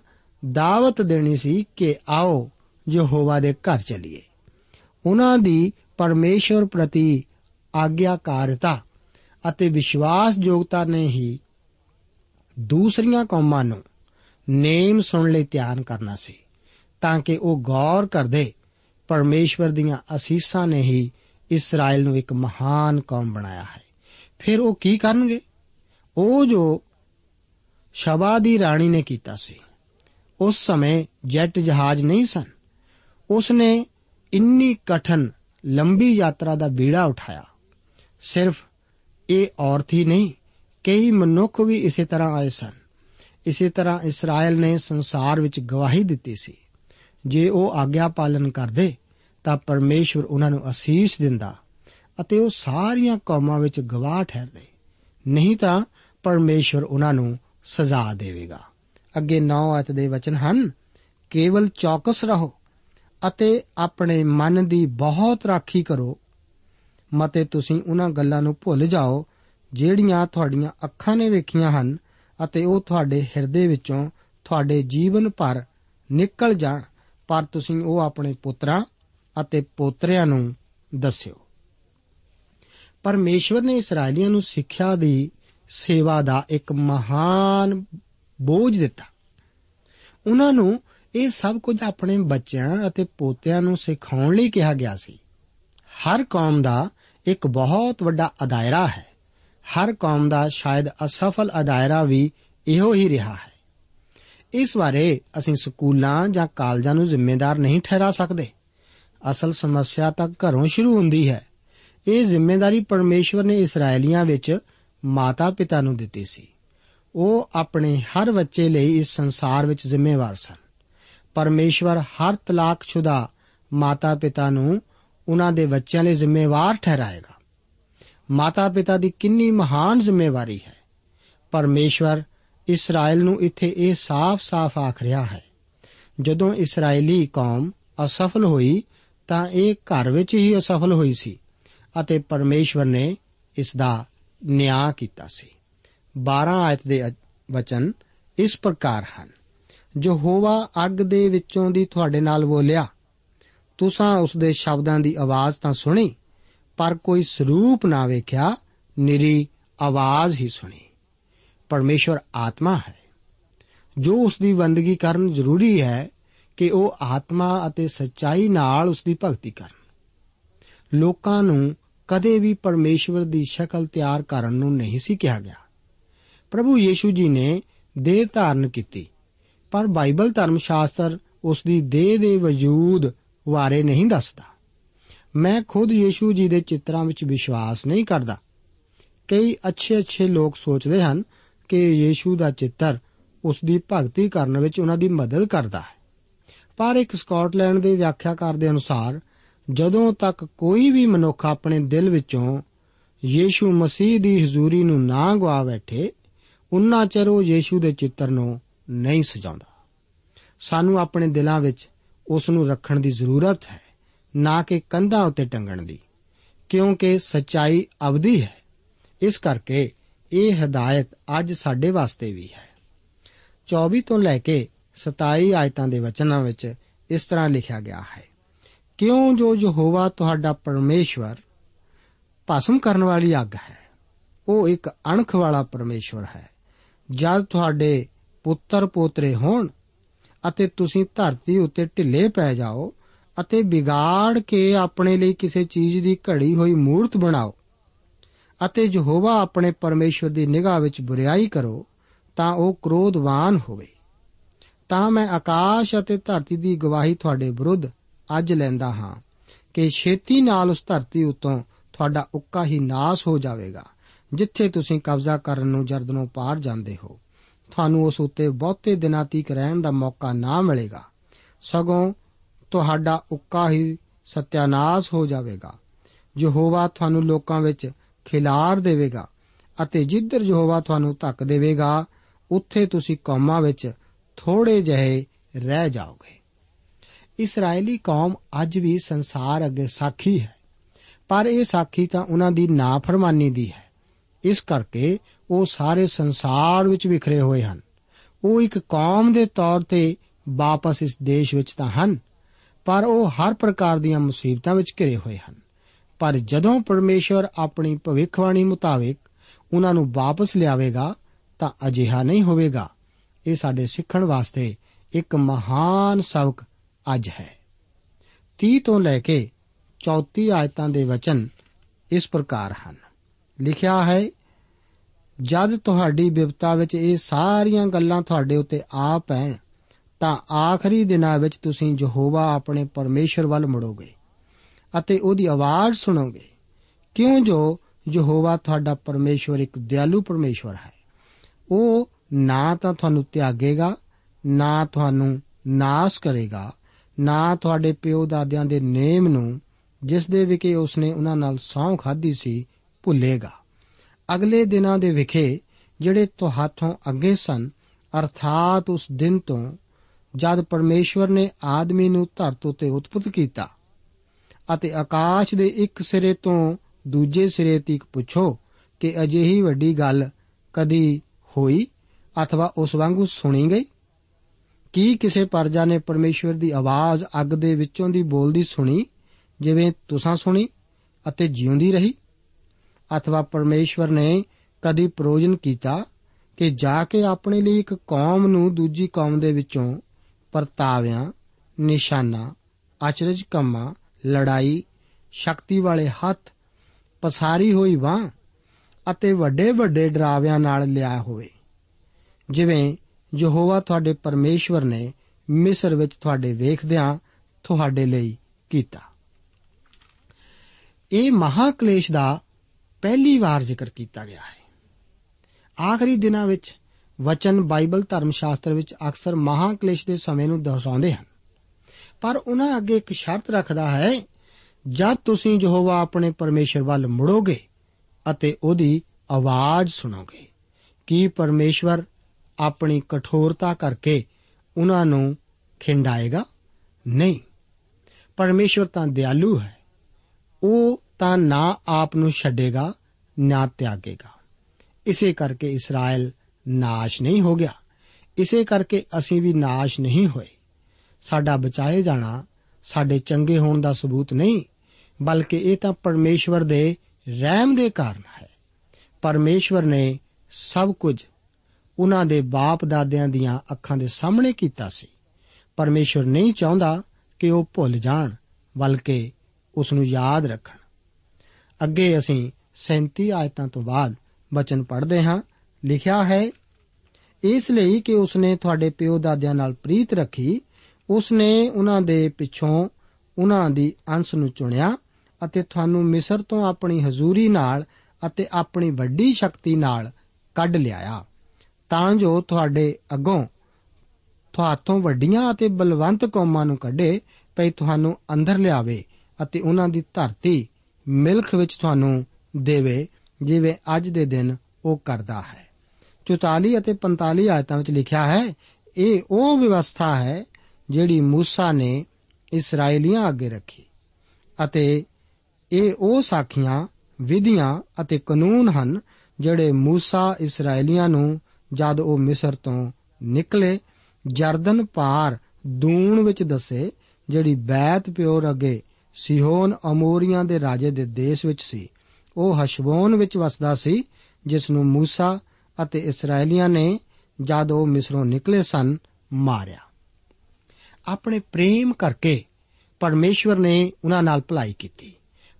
ਦਾਵਤ ਦੇਣੀ ਸੀ ਕਿ ਆਓ ਯਹੋਵਾ ਦੇ ਘਰ ਚਲੀਏ। ਉਹਨਾਂ ਦੀ ਪਰਮੇਸ਼ਵਰ ਪ੍ਰਤੀ ਆਗਿਆਕਾਰਤਾ ਅਤੇ ਵਿਸ਼ਵਾਸਯੋਗਤਾ ਨੇ ਹੀ ਦੂਸਰੀਆਂ ਕੌਮਾਂ ਨੂੰ ਨੇਮ ਸੁਣ ਲਈ ਧਿਆਨ ਕਰਨਾ ਸੀ, ਤਾਂ ਕਿ ਉਹ ਗੌਰ ਕਰਦੇ ਪਰਮੇਸ਼ਵਰ ਦੀਆਂ ਅਸੀਸਾਂ ਨੇ ਹੀ ਇਸਰਾਇਲ ਨੂੰ ਇੱਕ ਮਹਾਨ ਕੌਮ ਬਣਾਇਆ ਹੈ। ਫਿਰ ਉਹ ਕੀ ਕਰਨਗੇ? ਉਹ ਜੋ ਸ਼ਬਾ ਦੀ ਰਾਣੀ ਨੇ ਕੀਤਾ ਸੀ, ਉਸ ਸਮੇਂ ਜੈਟ ਜਹਾਜ਼ ਨਹੀਂ ਸਨ। ਉਸ ਨੇ ਇੰਨੀ ਕਠਨ, ਲੰਬੀ ਯਾਤਰਾ ਦਾ ਬੀੜਾ ਉਠਾਇਆ। ਸਿਰਫ ਇਹ ਔਰਤ ਹੀ ਨਹੀਂ, ਕਈ ਮਨੁੱਖ ਵੀ ਇਸੇ ਤਰ੍ਹਾਂ ਆਏ ਸਨ। ਇਸੇ ਤਰ੍ਹਾਂ ਇਸਰਾਇਲ ਨੇ ਸੰਸਾਰ ਵਿੱਚ ਗਵਾਹੀ ਦਿੱਤੀ ਸੀ। ਜੇ ਉਹ ਆਗਿਆ ਪਾਲਨ ਕਰਦੇ, ਤਾਂ ਪਰਮੇਸ਼ਵਰ ਉਹਨਾਂ ਨੂੰ ਅਸੀਸ ਦਿੰਦਾ ਅਤੇ ਉਹ ਸਾਰੀਆਂ ਕੌਮਾਂ ਵਿੱਚ ਗਵਾਹ ਠਹਿਰਦੇ। ਨਹੀਂ ਤਾਂ ਪਰਮੇਸ਼ਵਰ ਉਹਨਾਂ ਨੂੰ ਸਜ਼ਾ ਦੇਵੇਗਾ। ਅੱਗੇ 9 ਅਤ ਦੇ ਵਚਨ ਹਨ, ਕੇਵਲ ਚੌਕਸ ਰਹੋ। ਅਤੇ ਆਪਣੇ ਮਨ ਦੀ ਬਹੁਤ ਰਾਖੀ ਕਰੋ। ਮਤੇ ਤੁਸੀਂ ਉਹਨਾਂ ਗੱਲਾਂ ਨੂੰ ਭੁੱਲ ਜਾਓ, ਜਿਹੜੀਆਂ ਤੁਹਾਡੀਆਂ ਅੱਖਾਂ ਨੇ ਵੇਖੀਆਂ ਹਨ ਅਤੇ ਉਹ ਤੁਹਾਡੇ ਹਿਰਦੇ ਵਿੱਚੋਂ ਤੁਹਾਡੇ ਜੀਵਨ ਭਰ ਨਿਕਲ ਜਾਣ। ਪਰ ਤੁਸੀਂ ਉਹ ਆਪਣੇ ਪੁੱਤਰਾਂ ਅਤੇ ਪੋਤਰਿਆਂ ਨੂੰ ਦੱਸਿਓ। ਪਰਮੇਸ਼ਵਰ ਨੇ ਇਸرائیਲੀਆਂ ਨੂੰ ਸਿੱਖਿਆ ਦੀ ਸੇਵਾ ਦਾ ਇੱਕ ਮਹਾਨ ਬੋਝ ਦਿੱਤਾ। ਉਹਨਾਂ ਨੂੰ ਇਹ ਸਭ ਕੁਝ ਆਪਣੇ ਬੱਚਿਆਂ ਅਤੇ ਪੋਤਿਆਂ ਨੂੰ ਸਿਖਾਉਣ ਲਈ ਕਿਹਾ ਗਿਆ ਸੀ। ਹਰ ਕੌਮ ਦਾ ਇੱਕ ਬਹੁਤ ਵੱਡਾ ਅਦਾਇਰਾ ਹੈ। ਹਰ ਕੌਮ ਦਾ ਸ਼ਾਇਦ ਅਸਫਲ ਅਦਾਇਰਾ ਵੀ ਇਹੋ ਹੀ ਰਿਹਾ ਹੈ। ਇਸ ਬਾਰੇ ਅਸੀਂ ਸਕੂਲਾਂ ਜਾਂ ਕਾਲਜਾਂ ਨੂੰ ਜ਼ਿੰਮੇਵਾਰ ਨਹੀਂ ਠਹਿਰਾ ਸਕਦੇ। ਅਸਲ ਸਮੱਸਿਆ ਤਾਂ ਘਰੋਂ ਸ਼ੁਰੂ ਹੁੰਦੀ ਹੈ। ਇਹ ਜ਼ਿੰਮੇਵਾਰੀ ਪਰਮੇਸ਼ਵਰ ਨੇ ਇਸرائیਲੀਆਂ ਵਿੱਚ ਮਾਤਾ-ਪਿਤਾ ਨੂੰ ਦਿੱਤੀ ਸੀ। ਉਹ ਆਪਣੇ ਹਰ ਬੱਚੇ ਲਈ ਇਸ ਸੰਸਾਰ ਵਿੱਚ ਜ਼ਿੰਮੇਵਾਰ ਸਨ। ਪਰਮੇਸ਼ਵਰ ਹਰ ਤਲਾਕशुदा ਮਾਤਾ-ਪਿਤਾ ਨੂੰ ਉਹਨਾਂ ਦੇ ਬੱਚਿਆਂ ਲਈ ਜ਼ਿੰਮੇਵਾਰ ਠਹਿਰਾਏਗਾ। ਮਾਤਾ-ਪਿਤਾ ਦੀ ਕਿੰਨੀ ਮਹਾਨ ਜ਼ਿੰਮੇਵਾਰੀ ਹੈ। ਪਰਮੇਸ਼ਵਰ ਇਸਰਾਇਲ ਨੂੰ ਇੱਥੇ ਇਹ ਸਾਫ਼-ਸਾਫ਼ ਆਖ ਰਿਹਾ ਹੈ। ਜਦੋਂ ਇਸرائیਲੀ ਕੌਮ ਅਸਫਲ ਹੋਈ ਤਾਂ ਇਹ ਘਰ ਵਿੱਚ ਹੀ ਅਸਫਲ ਹੋਈ ਸੀ ਅਤੇ ਪਰਮੇਸ਼ਵਰ ਨੇ ਇਸ ਦਾ ਨਿਆਂ ਕੀਤਾ ਸੀ। 12 ਆਇਤ ਦੇ ਵਚਨ ਇਸ ਪ੍ਰਕਾਰ ਹਨ। ਜੋ ਹੋਵਾ ਅੱਗ ਦੇ ਵਿੱਚੋਂ ਦੀ ਤੁਹਾਡੇ ਨਾਲ ਬੋਲਿਆ। ਤੁਸਾਂ ਉਸ ਦੇ ਸ਼ਬਦਾਂ ਦੀ ਆਵਾਜ਼ ਤਾਂ ਸੁਣੀ, ਪਰ ਕੋਈ ਸਰੂਪ ਨਾ ਵੇਖਿਆ, ਨਿਰੀ ਆਵਾਜ਼ ਹੀ ਸੁਣੀ। ਪਰਮੇਸ਼ਵਰ ਆਤਮਾ ਹੈ। ਜੋ ਉਸ ਦੀ ਬੰਦਗੀ ਕਰਨ ਜ਼ਰੂਰੀ ਹੈ ਕਿ ਉਹ ਆਤਮਾ ਅਤੇ ਸੱਚਾਈ ਨਾਲ ਉਸ ਦੀ ਭਗਤੀ ਕਰਨ। ਲੋਕਾਂ ਨੂੰ ਕਦੇ ਵੀ ਪਰਮੇਸ਼ਵਰ ਦੀ ਸ਼ਕਲ ਤਿਆਰ ਕਰਨ ਨੂੰ ਨਹੀਂ ਸੀ ਕਿਹਾ ਗਿਆ। ਪ੍ਰਭੂ ਯੀਸ਼ੂ ਜੀ ਨੇ ਦੇਹ ਧਾਰਨ ਕੀਤੀ। ਪਰ ਬਾਈਬਲ ਧਰਮ ਸ਼ਾਸਤਰ ਉਸ ਦੀ ਦੇਹ ਦੇ ਵਜੂਦ ਬਾਰੇ ਨਹੀਂ ਦੱਸਦਾ। ਮੈਂ ਖੁਦ ਯੀਸ਼ੂ ਜੀ ਦੇ ਚਿੱਤਰਾਂ ਵਿੱਚ ਵਿਸ਼ਵਾਸ ਨਹੀਂ ਕਰਦਾ। ਕਈ ਅੱਛੇ-ਅੱਛੇ ਲੋਕ ਸੋਚਦੇ ਹਨ ਕਿ ਯੀਸ਼ੂ ਦਾ ਚਿੱਤਰ ਉਸ ਦੀ ਭਗਤੀ ਕਰਨ ਵਿੱਚ ਉਹਨਾਂ ਦੀ ਮਦਦ ਕਰਦਾ ਹੈ। ਪਰ ਇੱਕ ਸਕਾਟਲੈਂਡ ਦੇ ਵਿਆਖਿਆਕਾਰ ਦੇ ਅਨੁਸਾਰ, ਜਦੋਂ ਤੱਕ ਕੋਈ ਵੀ ਮਨੁੱਖ ਆਪਣੇ ਦਿਲ ਵਿੱਚੋਂ ਯੀਸ਼ੂ ਮਸੀਹ ਦੀ ਹਜ਼ੂਰੀ ਨੂੰ ਨਾ ਗਵਾ ਬੈਠੇ, ਉਨਾ ਚਿਰ ਉਹ ਯੀਸ਼ੂ ਦੇ ਚਿੱਤਰ ਨੂੰ ਨਹੀਂ ਸਜਾਉਂਦਾ। ਸਾਨੂੰ ਆਪਣੇ ਦਿਲਾਂ ਵਿੱਚ ਉਸ ਨੂੰ ਰੱਖਣ ਦੀ ਜ਼ਰੂਰਤ ਹੈ, ਨਾ ਕਿ ਕੰਧਾਂ ਉੱਤੇ ਟੰਗਣ ਦੀ। ਕਿਉਂਕਿ ਸਚਾਈ ਅਵਧੀ ਹੈ। ਇਸ ਕਰਕੇ ਇਹ ਹਦਾਇਤ ਅੱਜ ਸਾਡੇ ਵਾਸਤੇ ਵੀ ਹੈ। 24 ਤੋਂ ਲੈ ਕੇ 27 ਆਇਤਾਂ ਦੇ ਵਚਨਾਂ ਵਿੱਚ ਇਸ ਤਰ੍ਹਾਂ ਲਿਖਿਆ ਗਿਆ ਹੈ, ਕਿਉਂ ਜੋ ਯਹੋਵਾ ਤੁਹਾਡਾ ਪਰਮੇਸ਼ਵਰ ਭਸਮ ਕਰਨ ਵਾਲੀ ਅੱਗ ਹੈ, ਉਹ ਇੱਕ ਅਣਖ ਵਾਲਾ ਪਰਮੇਸ਼ਵਰ ਹੈ। ਜਦ ਤੁਹਾਡੇ ਪੁੱਤਰ ਪੋਤਰੇ ਹੋਣ ਅਤੇ ਤੁਸੀਂ ਧਰਤੀ ਉੱਤੇ ਢਿੱਲੇ ਪੈ ਜਾਓ ਅਤੇ ਵਿਗਾੜ ਕੇ ਆਪਣੇ ਲਈ ਕਿਸੇ ਚੀਜ਼ ਦੀ ਘੜੀ ਹੋਈ ਮੂਰਤ ਬਣਾਓ ਅਤੇ ਯਹੋਵਾ ਆਪਣੇ ਪਰਮੇਸ਼ਵਰ ਦੀ ਨਿਗਾਹ ਵਿੱਚ ਬੁਰੀਾਈ ਕਰੋ, ਤਾਂ ਉਹ ਕ੍ਰੋਧਵਾਨ ਹੋਵੇ। ਤਾਂ ਮੈਂ ਆਕਾਸ਼ ਅਤੇ ਧਰਤੀ ਦੀ ਗਵਾਹੀ ਤੁਹਾਡੇ ਵਿਰੁੱਧ ਅੱਜ ਲੈਂਦਾ ਹਾਂ ਕਿ ਛੇਤੀ ਨਾਲ ਉਸ ਧਰਤੀ ਉਤੋਂ ਤੁਹਾਡਾ ਉੱਕਾ ਹੀ ਨਾਸ ਹੋ ਜਾਵੇਗਾ, ਜਿੱਥੇ ਤੁਸੀਂ ਕਬਜ਼ਾ ਕਰਨ ਨੂੰ ਜਰਦਨੋਂ ਪਾਰ ਜਾਂਦੇ ਹੋ। ਤੁਹਾਨੂੰ ਉਸ ਉੱਤੇ ਬਹੁਤੇ ਦਿਨਾਂ ਤੀਕ ਰਹਿਣ ਦਾ ਮੌਕਾ ਨਾ ਮਿਲੇਗਾ। ਸਗੋਂ ਤੁਹਾਡਾ ਉੱਕਾ ਹੀ ਸਤਿਆਨਾਸ਼ ਹੋ ਜਾਵੇਗਾ। ਯਹੋਵਾ ਤੁਹਾਨੂੰ ਲੋਕਾਂ ਵਿੱਚ ਖਿਲਾਰ ਦੇਵੇਗਾ ਅਤੇ ਜਿੱਧਰ ਯਹੋਵਾ ਤੁਹਾਨੂੰ ਧੱਕ ਦੇਵੇਗਾ, ਉੱਥੇ ਤੁਸੀਂ ਕੌਮਾਂ ਵਿੱਚ ਥੋੜੇ ਜਿਹੇ ਰਹਿ ਜਾਓਗੇ। ਇਸرائیਲੀ ਕੌਮ ਅੱਜ ਵੀ ਸੰਸਾਰ ਅੱਗੇ ਸਾਖੀ ਹੈ, ਪਰ ਇਹ ਸਾਖੀ ਤਾਂ ਉਹਨਾਂ ਦੀ ਨਾਫਰਮਾਨੀ ਦੀ ਹੈ। ਇਸ ਕਰਕੇ ਉਹ ਸਾਰੇ ਸੰਸਾਰ ਵਿੱਚ ਵਿਖਰੇ ਹੋਏ ਹਨ। ਉਹ ਇੱਕ ਕੌਮ ਦੇ ਤੌਰ ਤੇ ਵਾਪਸ ਇਸ ਦੇਸ਼ ਵਿੱਚ ਤਾਂ ਹਨ, ਪਰ ਉਹ ਹਰ ਪ੍ਰਕਾਰ ਦੀਆਂ ਮੁਸੀਬਤਾਂ ਵਿੱਚ ਘਿਰੇ ਹੋਏ ਹਨ। ਪਰ ਜਦੋਂ ਪਰਮੇਸ਼ਵਰ ਆਪਣੀ ਭਵਿੱਖਬਾਣੀ ਮੁਤਾਬਿਕ ਉਹਨਾਂ ਨੂੰ ਵਾਪਸ ਲਿਆਵੇਗਾ, ਤਾਂ ਅਜਿਹਾ ਨਹੀਂ ਹੋਵੇਗਾ। ਇਹ ਸਾਡੇ ਸਿੱਖਣ ਵਾਸਤੇ ਇੱਕ ਮਹਾਨ ਸਬਕ ਅੱਜ ਹੈ। 30 ਤੋਂ ਲੈ ਕੇ 34 ਆਇਤਾਂ ਦੇ ਵਚਨ ਇਸ ਪ੍ਰਕਾਰ ਹਨ। ਲਿਖਿਆ ਹੈ ਜਦ ਤੁਹਾਡੀ ਬਿਪਤਾ ਵਿੱਚ ਇਹ ਸਾਰੀਆਂ ਗੱਲਾਂ ਤੁਹਾਡੇ ਉੱਤੇ ਆ ਪੈਣ ਤਾਂ ਆਖਰੀ ਦਿਨਾਂ ਵਿੱਚ ਤੁਸੀਂ ਯਹੋਵਾ ਆਪਣੇ ਪਰਮੇਸ਼ਰ ਵੱਲ ਮੁੜੋਗੇ ਅਤੇ ਉਹਦੀ ਆਵਾਜ਼ ਸੁਣੋਗੇ। ਕਿਉਂ ਜੋ ਯਹੋਵਾ ਤੁਹਾਡਾ ਪਰਮੇਸ਼ਵਰ ਇੱਕ ਦਿਆਲੂ ਪਰਮੇਸ਼ਵਰ ਹੈ। ਉਹ ਨਾ ਤਾਂ ਤੁਹਾਨੂੰ ਤਿਆਗੇਗਾ, ਨਾ ਤੁਹਾਨੂੰ ਨਾਸ ਕਰੇਗਾ, ਨਾ ਤੁਹਾਡੇ ਪਿਓ ਦਾਦਿਆਂ ਦੇ ਨੇਮ ਨੂੰ, ਜਿਸ ਦੇ ਵਿਕੇ ਉਸਨੇ ਉਹਨਾਂ ਨਾਲ ਸੌਂ ਖਾਧੀ ਸੀ, ਭੁੱਲੇਗਾ। ਅਗਲੇ ਦਿਨਾਂ ਦੇ ਵਿਖੇ ਜਿਹੜੇ ਤੁਹਾਥੋਂ ਅੱਗੇ ਸਨ, ਅਰਥਾਤ ਉਸ ਦਿਨ ਤੋਂ ਜਦ ਪਰਮੇਸ਼ਵਰ ਨੇ ਆਦਮੀ ਨੂੰ ਧਰਤ ਉਤੇ ਉਤਪਤ ਕੀਤਾ ਅਤੇ ਆਕਾਸ਼ ਦੇ ਇੱਕ ਸਿਰੇ ਤੋਂ ਦੂਜੇ ਸਿਰੇ ਤੱਕ ਪੁੱਛੋ ਕਿ ਅਜਿਹੀ ਵੱਡੀ ਗੱਲ ਕਦੀ ਹੋਈ ਅਥਵਾ ਉਸ ਵਾਂਗੂ ਸੁਣੀ ਗਈ? ਕੀ ਕਿਸੇ ਪਰਜਾ ਨੇ ਪਰਮੇਸ਼ਵਰ ਦੀ ਆਵਾਜ਼ ਅੱਗ ਦੇ ਵਿੱਚੋਂ ਦੀ ਬੋਲਦੀ ਸੁਣੀ, ਜਿਵੇਂ ਤੁਸੀਂ ਸੁਣੀ ਅਤੇ ਜਿਉਂਦੀ ਰਹੀ? ਅਥਵਾ ਪਰਮੇਸ਼ਵਰ ਨੇ ਕਦੀ ਪ੍ਰੋਜਨ ਕੀਤਾ ਕਿ ਜਾ ਕੇ ਆਪਣੇ ਲਈ ਇੱਕ ਕੌਮ ਨੂੰ ਦੂਜੀ ਕੌਮ ਦੇ ਵਿੱਚੋਂ ਪਰਤਾਵਿਆਂ ਨਿਸ਼ਾਨਾ ਅਚਰਜ ਕੰਮਾਂ ਲੜਾਈ ਸ਼ਕਤੀ ਵਾਲੇ ਹੱਥ ਪਸਾਰੀ ਹੋਈ ਬਾਹ ਅਤੇ ਵੱਡੇ ਵੱਡੇ ਡਰਾਵਿਆਂ ਨਾਲ ਲਿਆ ਹੋਵੇ ਜਿਵੇਂ ਯਹੋਵਾ ਤੁਹਾਡੇ ਪਰਮੇਸ਼ਵਰ ਨੇ ਮਿਸਰ ਵਿੱਚ ਤੁਹਾਡੇ ਵੇਖਦਿਆਂ ਤੁਹਾਡੇ ਲਈ ਕੀਤਾ ਇਹ ਮਹਾਕਲੇਸ਼ ਦਾ ਪਹਿਲੀ ਵਾਰ ਜ਼ਿਕਰ ਕੀਤਾ ਗਿਆ ਹੈ। ਆਖਰੀ ਦਿਨਾਂ ਵਿੱਚ ਵਚਨ ਬਾਈਬਲ ਧਰਮ ਸ਼ਾਸਤਰ ਵਿੱਚ ਅਕਸਰ ਮਹਾਕਲੇਸ਼ ਦੇ ਸਮੇਂ ਨੂੰ ਦਰਸਾਉਂਦੇ ਹਨ। ਪਰ ਉਹਨਾਂ ਅੱਗੇ ਇੱਕ ਸ਼ਰਤ ਰੱਖਦਾ ਹੈ, ਜਦ ਤੁਸੀਂ ਯਹੋਵਾ ਆਪਣੇ ਪਰਮੇਸ਼ਰ ਵੱਲ ਮੁੜੋਗੇ ਅਤੇ ਉਹਦੀ ਆਵਾਜ਼ ਸੁਣੋਗੇ ਕੀ ਪਰਮੇਸ਼ਵਰ ਆਪਣੀ ਕਠੋਰਤਾ ਕਰਕੇ ਉਹਨਾਂ ਨੂੰ ਖਿੰਡਾਏਗਾ, ਨਹੀਂ। ਪਰਮੇਸ਼ਵਰ ਤਾਂ ਦਿਆਲੂ ਹੈ। ਉਹ ਤਾਂ ਨਾ ਆਪ ਨੂੰ ਛੱਡੇਗਾ, ਨਾ ਤਿਆਗੇਗਾ। ਇਸੇ ਕਰਕੇ ਇਸਰਾਇਲ ਨਾਸ਼ ਨਹੀਂ ਹੋ ਗਿਆ। ਇਸੇ ਕਰਕੇ ਅਸੀਂ ਵੀ ਨਾਸ਼ ਨਹੀਂ ਹੋਏ। ਸਾਡਾ ਬਚਾਏ ਜਾਣਾ, ਸਾਡੇ ਚੰਗੇ ਹੋਣ ਦਾ ਸਬੂਤ ਨਹੀਂ, ਬਲਕਿ ਇਹ ਤਾਂ ਪਰਮੇਸ਼ਵਰ ਦੇ ਰਹਿਮ ਦੇ ਕਾਰਨ ਹੈ। ਪਰਮੇਸ਼ਵਰ ਨੇ ਸਭ ਕੁਝ ਉਹਨਾਂ ਦੇ ਬਾਪ ਦਾਦਿਆਂ ਦੀਆਂ ਅੱਖਾਂ ਦੇ ਸਾਹਮਣੇ ਕੀਤਾ ਸੀ। ਪਰਮੇਸ਼ਵਰ ਨਹੀਂ ਚਾਹੁੰਦਾ ਕਿ ਉਹ ਭੁੱਲ ਜਾਣ, ਬਲਕਿ ਉਸ ਨੂੰ ਯਾਦ ਰੱਖਣ। ਅੱਗੇ ਅਸੀਂ 37 ਆਇਤਾਂ ਤੋਂ ਬਾਅਦ ਬਚਨ ਪੜ੍ਹਦੇ ਹਾਂ। ਲਿਖਿਆ ਹੈ, ਇਸ ਲਈ ਕਿ ਉਸਨੇ ਤੁਹਾਡੇ ਪਿਓ ਦਾਦਿਆਂ ਨਾਲ ਪ੍ਰੀਤ ਰੱਖੀ, ਉਸਨੇ ਉਹਨਾਂ ਦੇ ਪਿੱਛੋਂ ਉਹਨਾਂ ਦੀ ਅੰਸ਼ ਨੂੰ ਚੁਣਿਆ ਅਤੇ ਤੁਹਾਨੂੰ ਮਿਸਰ ਤੋਂ ਆਪਣੀ ਹਜ਼ੂਰੀ ਨਾਲ ਅਤੇ ਆਪਣੀ ਵੱਡੀ ਸ਼ਕਤੀ ਨਾਲ ਕੱਢ ਲਿਆਇਆ। ਤਾਂ ਜੋ ਤੁਹਾਡੇ ਅੱਗੋਂ ਤੁਹਾਤੋਂ ਵੱਡੀਆਂ ਅਤੇ ਬਲਵੰਤ ਕੌਮਾਂ ਨੂੰ ਕੱਢੇ ਪਈ ਤੁਹਾਨੂੰ ਅੰਦਰ ਲਿਆਵੇ ਅਤੇ ਉਹਨਾਂ ਦੀ ਧਰਤੀ ਮਿਲਖ ਵਿੱਚ ਤੁਹਾਨੂੰ ਦੇਵੇ, ਜਿਵੇਂ ਅੱਜ ਦੇ ਦਿਨ ਉਹ ਕਰਦਾ ਹੈ। 44 ਅਤੇ 45 ਆਇਤਾਂ ਵਿੱਚ ਲਿਖਿਆ ਹੈ, ਇਹ ਉਹ ਵਿਵਸਥਾ ਹੈ ਜਿਹੜੀ موسی ਨੇ ਇਸرائیਲੀਆਂ ਅੱਗੇ ਰੱਖੀ। ਅਤੇ ਇਹ ਉਹ ਸਾਖੀਆਂ, ਵਿਧੀਆਂ ਅਤੇ ਕਾਨੂੰਨ ਹਨ ਜਿਹੜੇ موسی ਇਸرائیਲੀਆਂ ਨੂੰ ਜਦ ਉਹ ਮਿਸਰ ਤੋਂ ਨਿਕਲੇ, ਜਰਦਨ ਪਾਰ ਦੂਣ ਵਿੱਚ ਦੱਸੇ, ਜਿਹੜੀ ਬੈਤ ਪਿਓਰ ਅੱਗੇ ਸਿਹੋਨ ਅਮੋਰੀਆਂ ਦੇ ਰਾਜੇ ਦੇ ਦੇਸ਼ ਵਿੱਚ ਸੀ। ਉਹ ਹਸ਼ਬੋਨ ਵਿੱਚ ਵਸਦਾ ਸੀ ਜਿਸ ਨੂੰ موسی ਅਤੇ ਇਸرائیਲੀਆਂ ਨੇ ਜਦ ਉਹ ਮਿਸਰੋਂ ਨਿਕਲੇ ਸਨ, ਮਾਰਿਆ। ਆਪਣੇ ਪ੍ਰੇਮ ਕਰਕੇ ਪਰਮੇਸ਼ਵਰ ਨੇ ਉਹਨਾਂ ਨਾਲ ਭਲਾਈ ਕੀਤੀ।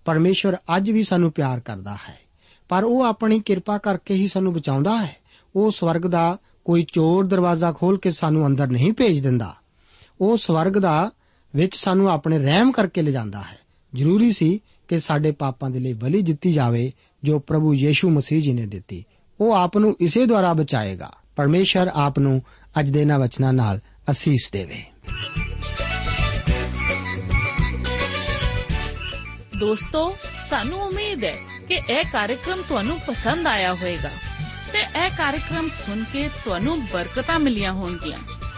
ਪਰਮੇਸ਼ਵਰ ਅੱਜ ਵੀ ਸਾਨੂੰ ਪਿਆਰ ਕਰਦਾ ਹੈ। ਪਰ ਉਹ ਆਪਣੀ ਕਿਰਪਾ ਕਰਕੇ ਹੀ ਸਾਨੂੰ ਬਚਾਉਂਦਾ ਹੈ। ਉਹ ਸਵਰਗ ਦਾ ਕੋਈ ਚੋਰ ਦਰਵਾਜ਼ਾ ਖੋਲ ਕੇ ਸਾਨੂੰ ਅੰਦਰ ਨਹੀਂ ਭੇਜ ਦਿੰਦਾ। ਉਹ ਸਵਰਗ ਦਾ ਵਿੱਚ ਸਾਨੂੰ ਆਪਣੇ ਰਹਿਮ ਕਰਕੇ ਲਿਜਾਂਦਾ ਹੈ। ਜ਼ਰੂਰੀ ਸੀ ਕਿ ਸਾਡੇ ਪਾਪਾਂ ਦੇ ਲਈ ਬਲੀ ਦਿੱਤੀ ਜਾਵੇ, ਜੋ ਪ੍ਰਭੂ ਯੀਸ਼ੂ ਮਸੀਹ ਜੀ ਨੇ ਦਿੱਤੀ। ਉਹ ਆਪ ਨੂੰ ਇਸੇ ਦੁਆਰਾ ਬਚਾਏਗਾ। ਪਰਮੇਸ਼ਰ ਆਪ ਨੂੰ ਅੱਜ ਦੇ ਇਹਨਾਂ ਵਚਨਾਂ ਨਾਲ ਅਸੀਸ ਦੇਵੇ। ਦੋਸਤੋ, ਸਾਨੂੰ ਉਮੀਦ ਹੈ ਕਿ ਇਹ ਕਾਰਜਕ੍ਰਮ ਤੁਹਾਨੂੰ ਪਸੰਦ ਆਇਆ ਹੋਵੇਗਾ ਤੇ ਇਹ ਕਾਰਜਕ੍ਰਮ ਸੁਣ ਕੇ ਤੁਹਾਨੂੰ ਬਰਕਤਾਂ ਮਿਲੀਆਂ ਹੋਣਗੀਆਂ।